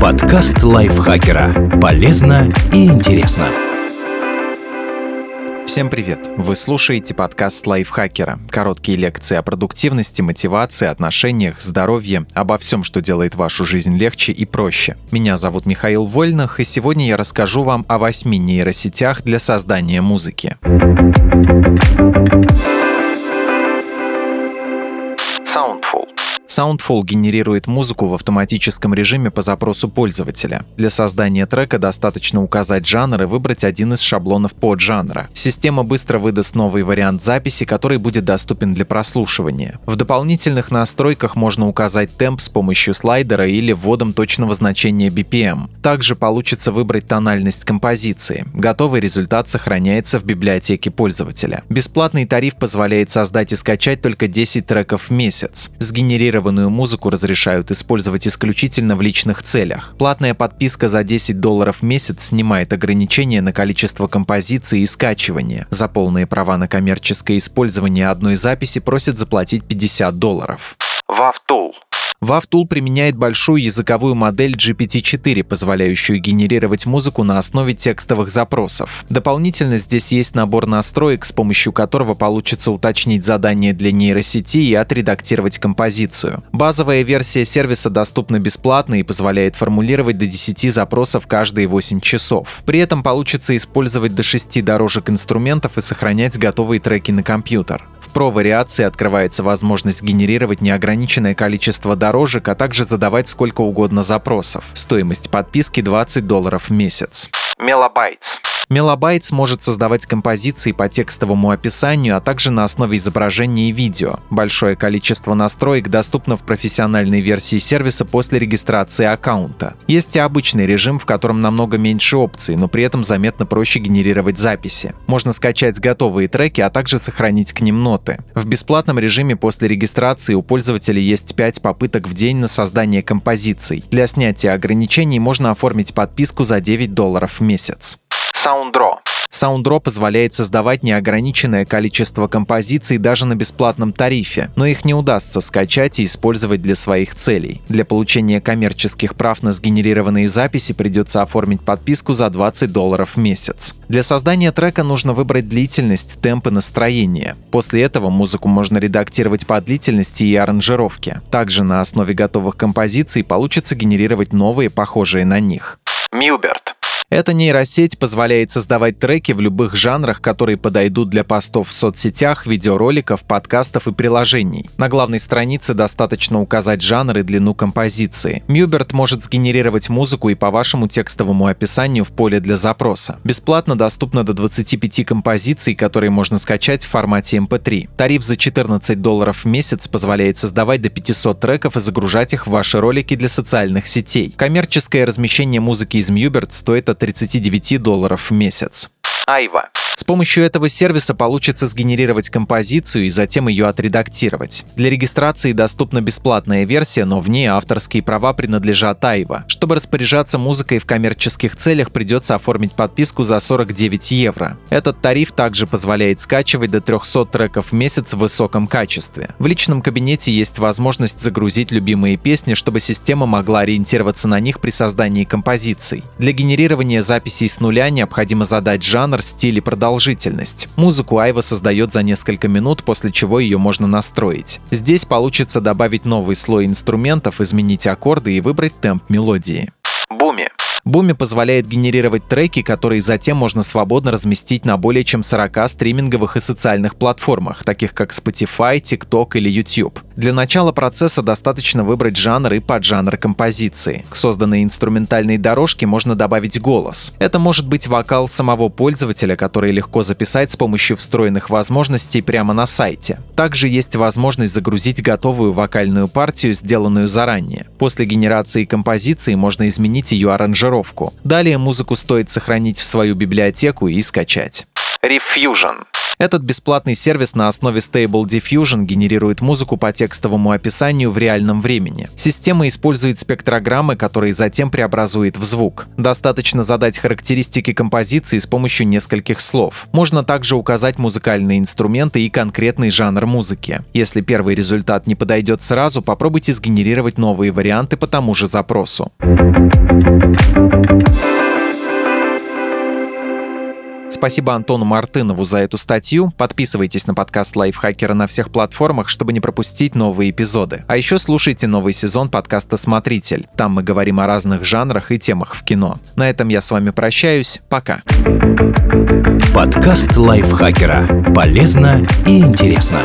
Подкаст лайфхакера. Полезно и интересно. Всем привет! Вы слушаете подкаст лайфхакера. Короткие лекции о продуктивности, мотивации, отношениях, здоровье, обо всем, что делает вашу жизнь легче и проще. Меня зовут Михаил Вольных, и сегодня я расскажу вам о восьми нейросетях для создания музыки. Soundful генерирует музыку в автоматическом режиме по запросу пользователя. Для создания трека достаточно указать жанр и выбрать один из шаблонов под жанра. Система быстро выдаст новый вариант записи, который будет доступен для прослушивания. В дополнительных настройках можно указать темп с помощью слайдера или вводом точного значения BPM. Также получится выбрать тональность композиции. Готовый результат сохраняется в библиотеке пользователя. Бесплатный тариф позволяет создать и скачать только 10 треков в месяц. Сгенерировать Сгенерированную музыку разрешают использовать исключительно в личных целях. Платная подписка за 10 долларов в месяц снимает ограничения на количество композиций и скачивания. За полные права на коммерческое использование одной записи просят заплатить 50 долларов. Вавтул WavTool применяет большую языковую модель GPT-4, позволяющую генерировать музыку на основе текстовых запросов. Дополнительно здесь есть набор настроек, с помощью которого получится уточнить задание для нейросети и отредактировать композицию. Базовая версия сервиса доступна бесплатно и позволяет формулировать до 10 запросов каждые 8 часов. При этом получится использовать до 6 дорожек инструментов и сохранять готовые треки на компьютер. В Pro-вариации открывается возможность генерировать неограниченное количество дорожек, а также задавать сколько угодно запросов. Стоимость подписки 20 долларов в месяц. Мелобайтс. Мелобайт сможет создавать композиции по текстовому описанию, а также на основе изображения и видео. Большое количество настроек доступно в профессиональной версии сервиса после регистрации аккаунта. Есть и обычный режим, в котором намного меньше опций, но при этом заметно проще генерировать записи. Можно скачать готовые треки, а также сохранить к ним ноты. В бесплатном режиме после регистрации у пользователя есть 5 попыток в день на создание композиций. Для снятия ограничений можно оформить подписку за 9 долларов в месяц. Sounddraw. Sounddraw позволяет создавать неограниченное количество композиций даже на бесплатном тарифе, но их не удастся скачать и использовать для своих целей. Для получения коммерческих прав на сгенерированные записи придется оформить подписку за 20 долларов в месяц. Для создания трека нужно выбрать длительность, темп и настроение. После этого музыку можно редактировать по длительности и аранжировке. Также на основе готовых композиций получится генерировать новые, похожие на них. Мьюберт эта нейросеть позволяет создавать треки в любых жанрах, которые подойдут для постов в соцсетях, видеороликов, подкастов и приложений. На главной странице достаточно указать жанр и длину композиции. Мьюберт может сгенерировать музыку и по вашему текстовому описанию в поле для запроса. Бесплатно доступно до 25 композиций, которые можно скачать в формате MP3. Эм Тариф за 14 долларов в месяц позволяет создавать до 500 треков и загружать их в ваши ролики для социальных сетей. Коммерческое размещение музыки из Мьюберт стоит от 39 долларов в месяц. Айва. С помощью этого сервиса получится сгенерировать композицию и затем ее отредактировать. Для регистрации доступна бесплатная версия, но в ней авторские права принадлежат Айва. Чтобы распоряжаться музыкой в коммерческих целях, придется оформить подписку за 49 евро. Этот тариф также позволяет скачивать до 300 треков в месяц в высоком качестве. В личном кабинете есть возможность загрузить любимые песни, чтобы система могла ориентироваться на них при создании композиций. Для генерирования записей с нуля необходимо задать жанр, жанр, стиль и продолжительность. Музыку Айва создает за несколько минут, после чего ее можно настроить. Здесь получится добавить новый слой инструментов, изменить аккорды и выбрать темп мелодии. Буми. Буми позволяет генерировать треки, которые затем можно свободно разместить на более чем 40 стриминговых и социальных платформах, таких как Spotify, TikTok или YouTube. Для начала процесса достаточно выбрать жанр и поджанр композиции. К созданной инструментальной дорожке можно добавить голос. Это может быть вокал самого пользователя, который легко записать с помощью встроенных возможностей прямо на сайте. Также есть возможность загрузить готовую вокальную партию, сделанную заранее. После генерации композиции можно изменить ее аранжировку. Далее музыку стоит сохранить в свою библиотеку и скачать. Refusion. Этот бесплатный сервис на основе Stable Diffusion генерирует музыку по текстовому описанию в реальном времени. Система использует спектрограммы, которые затем преобразует в звук. Достаточно задать характеристики композиции с помощью нескольких слов. Можно также указать музыкальные инструменты и конкретный жанр музыки. Если первый результат не подойдет сразу, попробуйте сгенерировать новые варианты по тому же запросу. Спасибо Антону Мартынову за эту статью. Подписывайтесь на подкаст Лайфхакера на всех платформах, чтобы не пропустить новые эпизоды. А еще слушайте новый сезон подкаста «Смотритель». Там мы говорим о разных жанрах и темах в кино. На этом я с вами прощаюсь. Пока. Подкаст Лайфхакера. Полезно и интересно.